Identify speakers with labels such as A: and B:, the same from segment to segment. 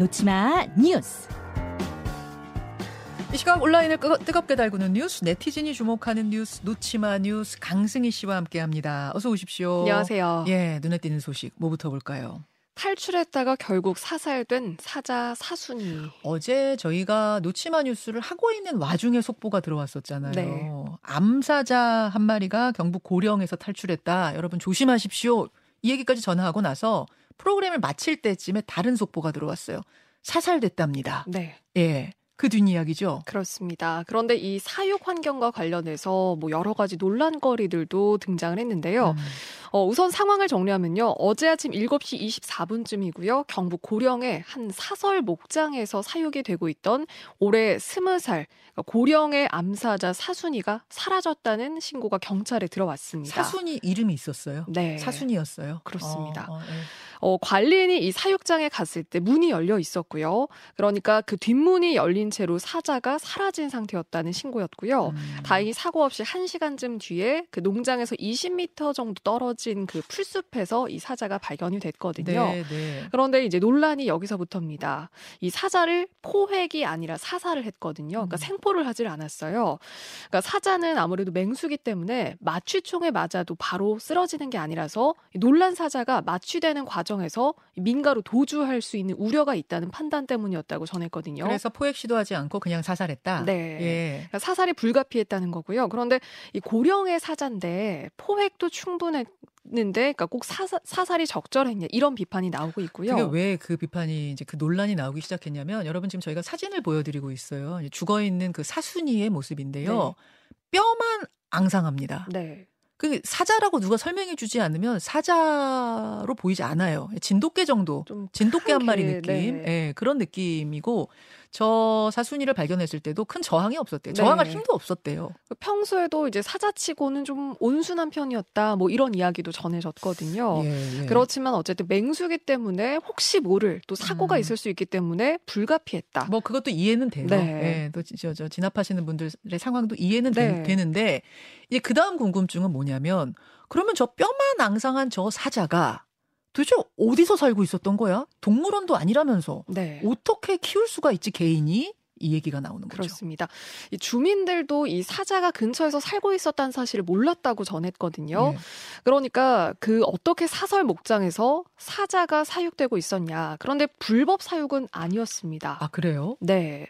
A: 놓치마 뉴스.
B: 이 시각 온라인을 뜨겁게 달구는 뉴스, 네티즌이 주목하는 뉴스, 놓치마 뉴스 강승희 씨와 함께합니다. 어서 오십시오.
C: 안녕하세요.
B: 예, 눈에 띄는 소식 뭐부터 볼까요?
C: 탈출했다가 결국 사살된 사자 사순이.
B: 어제 저희가 놓치마 뉴스를 하고 있는 와중에 속보가 들어왔었잖아요.
C: 네.
B: 암사자 한 마리가 경북 고령에서 탈출했다. 여러분 조심하십시오. 이 얘기까지 전화하고 나서 프로그램을 마칠 때쯤에 다른 속보가 들어왔어요. 사살됐답니다.
C: 네.
B: 예. 그 뒷이야기죠.
C: 그렇습니다. 그런데 이 사육 환경과 관련해서 뭐 여러 가지 논란거리들도 등장을 했는데요.
B: 음.
C: 어, 우선 상황을 정리하면요. 어제 아침 7시 24분쯤이고요. 경북 고령의 한 사설 목장에서 사육이 되고 있던 올해 20살 그러니까 고령의 암사자 사순이가 사라졌다는 신고가 경찰에 들어왔습니다.
B: 사순이 이름이 있었어요.
C: 네.
B: 사순이었어요.
C: 그렇습니다.
B: 어, 어, 예.
C: 어, 관리인이 이 사육장에 갔을 때 문이 열려 있었고요. 그러니까 그 뒷문이 열린 채로 사자가 사라진 상태였다는 신고였고요.
B: 음.
C: 다행히 사고 없이 1시간쯤 뒤에 그 농장에서 20m 정도 떨어진 그 풀숲에서 이 사자가 발견이 됐거든요.
B: 네, 네.
C: 그런데 이제 논란이 여기서부터입니다. 이 사자를 포획이 아니라 사살을 했거든요. 그러니까
B: 음.
C: 생포를 하질 않았어요. 그러니까 사자는 아무래도 맹수기 때문에 마취총에 맞아도 바로 쓰러지는 게 아니라서 이 논란 사자가 마취되는 과정 에서 민가로 도주할 수 있는 우려가 있다는 판단 때문이었다고 전했거든요.
B: 그래서 포획 시도하지 않고 그냥 사살했다.
C: 네.
B: 예.
C: 그러니까 사살이 불가피했다는 거고요. 그런데 이 고령의 사자인데 포획도 충분했 는데, 그러니까 꼭 사사, 사살이 적절했냐 이런 비판이 나오고 있고요.
B: 그게 왜 그 비판이 이제 그 논란이 나오기 시작했냐면 여러분 지금 저희가 사진을 보여드리고 있어요. 죽어 있는 그 사순이의 모습인데요. 뼈만 앙상합니다.
C: 네.
B: 그 사자라고 누가 설명해 주지 않으면 사자로 보이지 않아요. 진돗개 정도.
C: 좀
B: 진돗개 한 마리 느낌.
C: 네.
B: 예, 그런 느낌이고 저 사순이를 발견했을 때도 큰 저항이 없었대요. 저항할
C: 네.
B: 힘도 없었대요.
C: 평소에도 이제 사자치고는 좀 온순한 편이었다. 뭐 이런 이야기도 전해졌거든요.
B: 예, 예.
C: 그렇지만 어쨌든 맹수기 때문에 혹시 모를 또 사고가
B: 음.
C: 있을 수 있기 때문에 불가피했다.
B: 뭐 그것도 이해는 돼요.
C: 네.
B: 예, 또 저 저 진압하시는 분들의 상황도 이해는 되-
C: 네.
B: 되는데 이제 그 다음 궁금증은 뭐냐면 그러면 저 뼈만 앙상한 저 사자가 도대체 어디서 살고 있었던 거야? 동물원도 아니라면서
C: 네.
B: 어떻게 키울 수가 있지 개인이? 이 얘기가 나오는 거죠.
C: 그렇습니다. 이 주민들도 이 사자가 근처에서 살고 있었다는 사실을 몰랐다고 전했거든요.
B: 예.
C: 그러니까 그 어떻게 사설 목장에서 사자가 사육되고 있었냐. 그런데 불법 사육은 아니었습니다.
B: 아 그래요?
C: 네.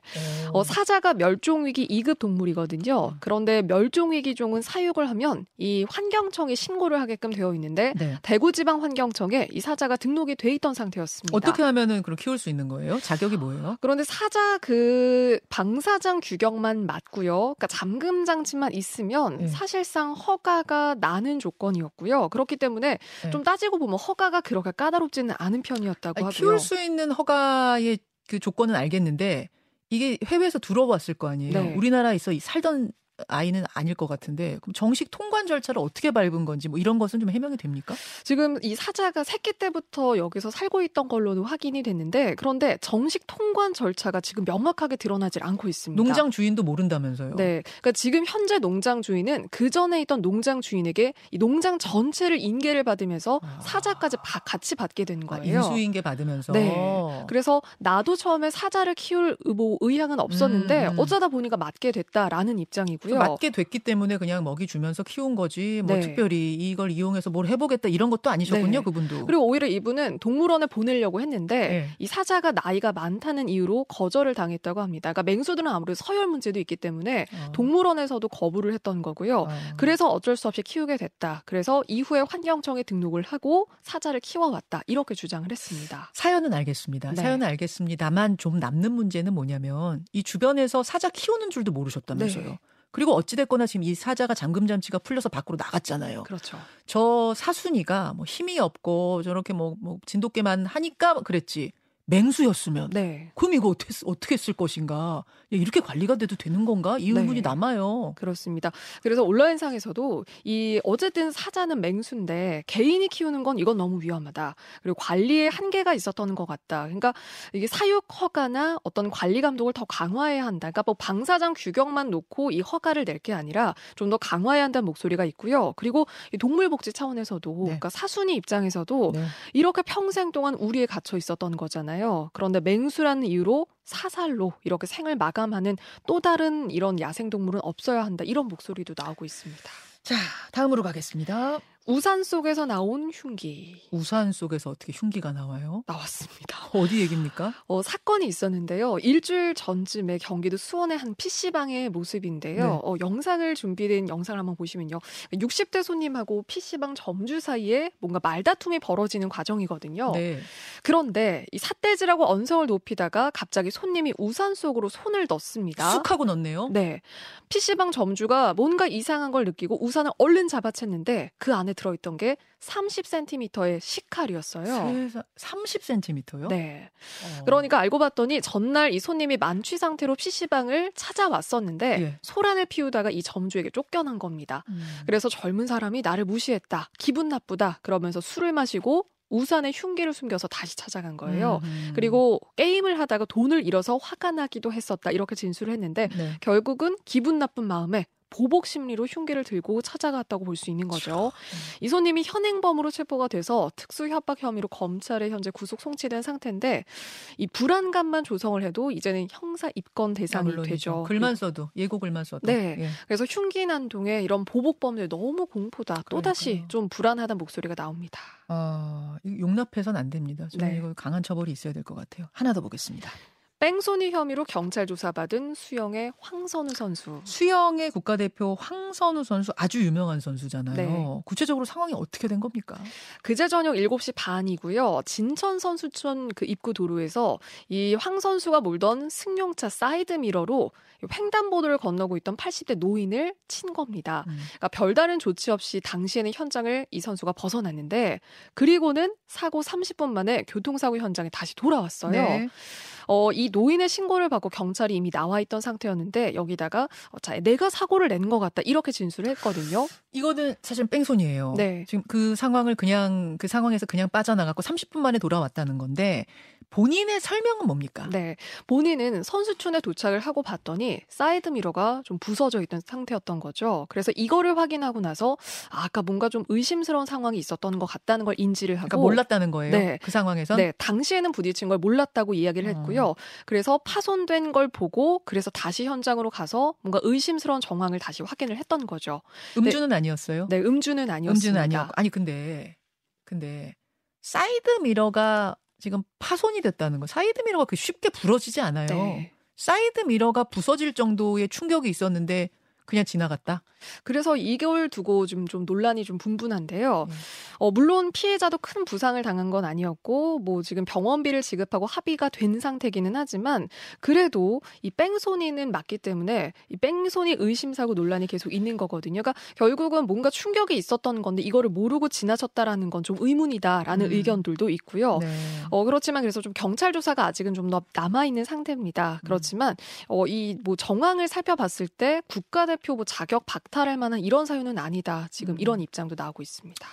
C: 어, 사자가 멸종위기 2급 동물이거든요.
B: 음.
C: 그런데 멸종위기종은 사육을 하면 이 환경청에 신고를 하게끔 되어 있는데
B: 네.
C: 대구지방 환경청에 이 사자가 등록이 돼 있던 상태였습니다.
B: 어떻게 하면은 그럼 키울 수 있는 거예요? 자격이 뭐예요?
C: 그런데 사자 그 방사장 규격만 맞고요. 그러니까 잠금 장치만 있으면
B: 네.
C: 사실상 허가가 나는 조건이었고요. 그렇기 때문에
B: 네.
C: 좀 따지고 보면 허가가 그렇게 까다롭지는 않은 편이었다고
B: 아니,
C: 하고요.
B: 키울 수 있는 허가의 그 조건은 알겠는데 이게 해외에서 들어왔을 거 아니에요.
C: 네.
B: 우리나라에서 이 살던 아이는 아닐 것 같은데 그럼 정식 통관 절차를 어떻게 밟은 건지 뭐 이런 것은 좀 해명이 됩니까?
C: 지금 이 사자가 새끼 때부터 여기서 살고 있던 걸로는 확인이 됐는데 그런데 정식 통관 절차가 지금 명확하게 드러나질 않고 있습니다.
B: 농장 주인도 모른다면서요.
C: 네. 그러니까 지금 현재 농장 주인은 그 전에 있던 농장 주인에게 이 농장 전체를 인계를 받으면서
B: 아.
C: 사자까지 바- 같이 받게 된
B: 아,
C: 거예요.
B: 인수인계 받으면서.
C: 네. 그래서 나도 처음에 사자를 키울 뭐 의향은 없었는데
B: 음, 음.
C: 어쩌다 보니까 맡게 됐다라는 입장이고요.
B: 좀 맞게 됐기 때문에 그냥 먹이 주면서 키운 거지 뭐
C: 네.
B: 특별히 이걸 이용해서 뭘 해보겠다 이런 것도 아니셨군요
C: 네.
B: 그분도.
C: 그리고 오히려 이분은 동물원에 보내려고 했는데
B: 네.
C: 이 사자가 나이가 많다는 이유로 거절을 당했다고 합니다. 그러니까 맹수들은 아무래도 서열 문제도 있기 때문에
B: 어.
C: 동물원에서도 거부를 했던 거고요.
B: 어.
C: 그래서 어쩔 수 없이 키우게 됐다. 그래서 이후에 환경청에 등록을 하고 사자를 키워왔다. 이렇게 주장을 했습니다.
B: 사연은 알겠습니다.
C: 네.
B: 사연은 알겠습니다만 좀 남는 문제는 뭐냐면 이 주변에서 사자 키우는 줄도 모르셨다면서요.
C: 네.
B: 그리고 어찌됐거나 지금 이 사자가 잠금 장치가 풀려서 밖으로 나갔잖아요.
C: 그렇죠.
B: 저 사순이가 뭐 힘이 없고 저렇게 뭐, 뭐 진돗개만 하니까 그랬지. 맹수였으면
C: 네.
B: 그럼 이거 어떻게, 쓰- 어떻게 쓸 것인가? 야, 이렇게 관리가 돼도 되는 건가? 이 의문이
C: 네.
B: 남아요.
C: 그렇습니다. 그래서 온라인상에서도 이 어쨌든 사자는 맹수인데 개인이 키우는 건 이건 너무 위험하다. 그리고 관리에 한계가 있었던 것 같다. 그러니까 이게 사육 허가나 어떤 관리 감독을 더 강화해야 한다. 그러니까 뭐 방사장 규격만 놓고 이 허가를 낼 게 아니라 좀 더 강화해야 한다는 목소리가 있고요. 그리고 이 동물복지 차원에서도
B: 네.
C: 그러니까 사순이 입장에서도
B: 네.
C: 이렇게 평생 동안 우리에 갇혀 있었던 거잖아요. 하잖아요. 그런데 맹수라는 이유로 사살로 이렇게 생을 마감하는 또 다른 이런 야생동물은 없어야 한다. 이런 목소리도 나오고 있습니다.
B: 자, 다음으로 가겠습니다.
C: 우산 속에서 나온 흉기.
B: 우산 속에서 어떻게 흉기가 나와요?
C: 나왔습니다.
B: 어디 얘기입니까?
C: 어, 사건이 있었는데요. 일주일 전쯤에 경기도 수원의 한 PC방의 모습인데요.
B: 네.
C: 어, 영상을 준비된 영상을 한번 보시면요. 60대 손님하고 PC방 점주 사이에 뭔가 말다툼이 벌어지는 과정이거든요.
B: 네.
C: 그런데 이 삿대질하고 언성을 높이다가 갑자기 손님이 우산 속으로 손을 넣습니다.
B: 쑥 하고 넣네요.
C: 네. PC방 점주가 뭔가 이상한 걸 느끼고 우산을 얼른 잡아챘는데 그 안에 들어있던 게 30cm의 식칼이었어요.
B: 세상 30cm요?
C: 네.
B: 어.
C: 그러니까 알고 봤더니 전날 이 손님이 만취 상태로 PC방을 찾아왔었는데
B: 예.
C: 소란을 피우다가 이 점주에게 쫓겨난 겁니다.
B: 음.
C: 그래서 젊은 사람이 나를 무시했다. 기분 나쁘다. 그러면서 술을 마시고 우산에 흉기를 숨겨서 다시 찾아간 거예요.
B: 음.
C: 그리고 게임을 하다가 돈을 잃어서 화가 나기도 했었다. 이렇게 진술을 했는데
B: 네.
C: 결국은 기분 나쁜 마음에 보복 심리로 흉기를 들고 찾아갔다고 볼 수 있는 거죠. 이 손님이 현행범으로 체포가 돼서 특수 협박 혐의로 검찰에 현재 구속 송치된 상태인데 이 불안감만 조성을 해도 이제는 형사 입건
B: 아,
C: 대상이
B: 물론이죠.
C: 되죠.
B: 글만 써도 예고 글만 써도.
C: 네.
B: 예.
C: 그래서 흉기 난동에 이런 보복범들 너무 공포다. 또 다시. 좀 불안하다는 목소리가 나옵니다.
B: 아, 이거 용납해서는 안 됩니다. 저는
C: 네.
B: 이거 강한 처벌이 있어야 될 것 같아요. 하나 더 보겠습니다.
C: 뺑소니 혐의로 경찰 조사받은 수영의 황선우 선수.
B: 수영의 국가대표 황선우 선수 아주 유명한 선수잖아요.
C: 네.
B: 구체적으로 상황이 어떻게 된 겁니까?
C: 그제 저녁 7시 반이고요. 진천 선수촌 그 입구 도로에서 이 황 선수가 몰던 승용차 사이드 미러로 횡단보도를 건너고 있던 80대 노인을 친 겁니다.
B: 음.
C: 그러니까 별다른 조치 없이 당시에는 현장을 이 선수가 벗어났는데 그리고는 사고 30분 만에 교통사고 현장에 다시 돌아왔어요.
B: 네.
C: 어, 이 노인의 신고를 받고 경찰이 이미 나와 있던 상태였는데 여기다가 어, 자, 내가 사고를 낸 것 같다 이렇게 진술을 했거든요.
B: 이거는 사실 뺑소니예요.
C: 네.
B: 지금 그 상황을 그냥 그 상황에서 그냥 빠져나갔고 30분 만에 돌아왔다는 건데 본인의 설명은 뭡니까?
C: 네. 본인은 선수촌에 도착을 하고 봤더니 사이드 미러가 좀 부서져 있던 상태였던 거죠. 그래서 이거를 확인하고 나서 아, 아까 뭔가 좀 의심스러운 상황이 있었던 것 같다는 걸 인지를 하고
B: 그러니까 몰랐다는 거예요.
C: 네.
B: 그 상황에선
C: 네, 당시에는 부딪힌 걸 몰랐다고 이야기를
B: 어.
C: 했고요. 그래서 파손된 걸 보고 그래서 다시 현장으로 가서 뭔가 의심스러운 정황을 다시 확인을 했던 거죠.
B: 음주는 아니었어요.
C: 네, 음주는 아니었습니다.
B: 음주는 아니었고 아니 근데 근데 사이드 미러가 지금 파손이 됐다는 거. 사이드 미러가 그 쉽게 부러지지 않아요.
C: 네.
B: 사이드 미러가 부서질 정도의 충격이 있었는데 그냥 지나갔다.
C: 그래서 이걸 두고 좀, 좀 논란이 좀 분분한데요.
B: 음.
C: 어, 물론 피해자도 큰 부상을 당한 건 아니었고, 뭐 지금 병원비를 지급하고 합의가 된 상태기는 하지만, 그래도 이 뺑소니는 맞기 때문에 이 뺑소니 의심사고 논란이 계속 있는 거거든요. 그러니까 결국은 뭔가 충격이 있었던 건데 이거를 모르고 지나쳤다라는 건 좀 의문이다라는
B: 음.
C: 의견들도 있고요.
B: 네.
C: 어, 그렇지만 그래서 좀 경찰 조사가 아직은 좀더 남아있는 상태입니다. 그렇지만, 어, 이 뭐 정황을 살펴봤을 때 국가대 표뭐 자격 박탈할 만한 이런 사유는 아니다. 지금
B: 음.
C: 이런 입장도 나오고 있습니다.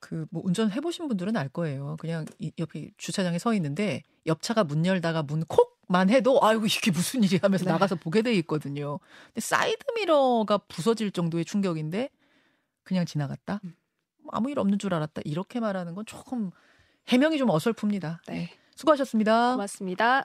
B: 그 뭐 운전 해보신 분들은 알 거예요. 그냥 이 옆에 주차장에 서 있는데 옆차가 문 열다가 문 콕만 해도 아이고 이게 무슨 일이 하면서
C: 네.
B: 나가서 보게 돼 있거든요. 근데 사이드 미러가 부서질 정도의 충격인데 그냥 지나갔다.
C: 음.
B: 아무 일 없는 줄 알았다. 이렇게 말하는 건 조금 해명이 좀 어설픕니다.
C: 네.
B: 수고하셨습니다.
C: 고맙습니다.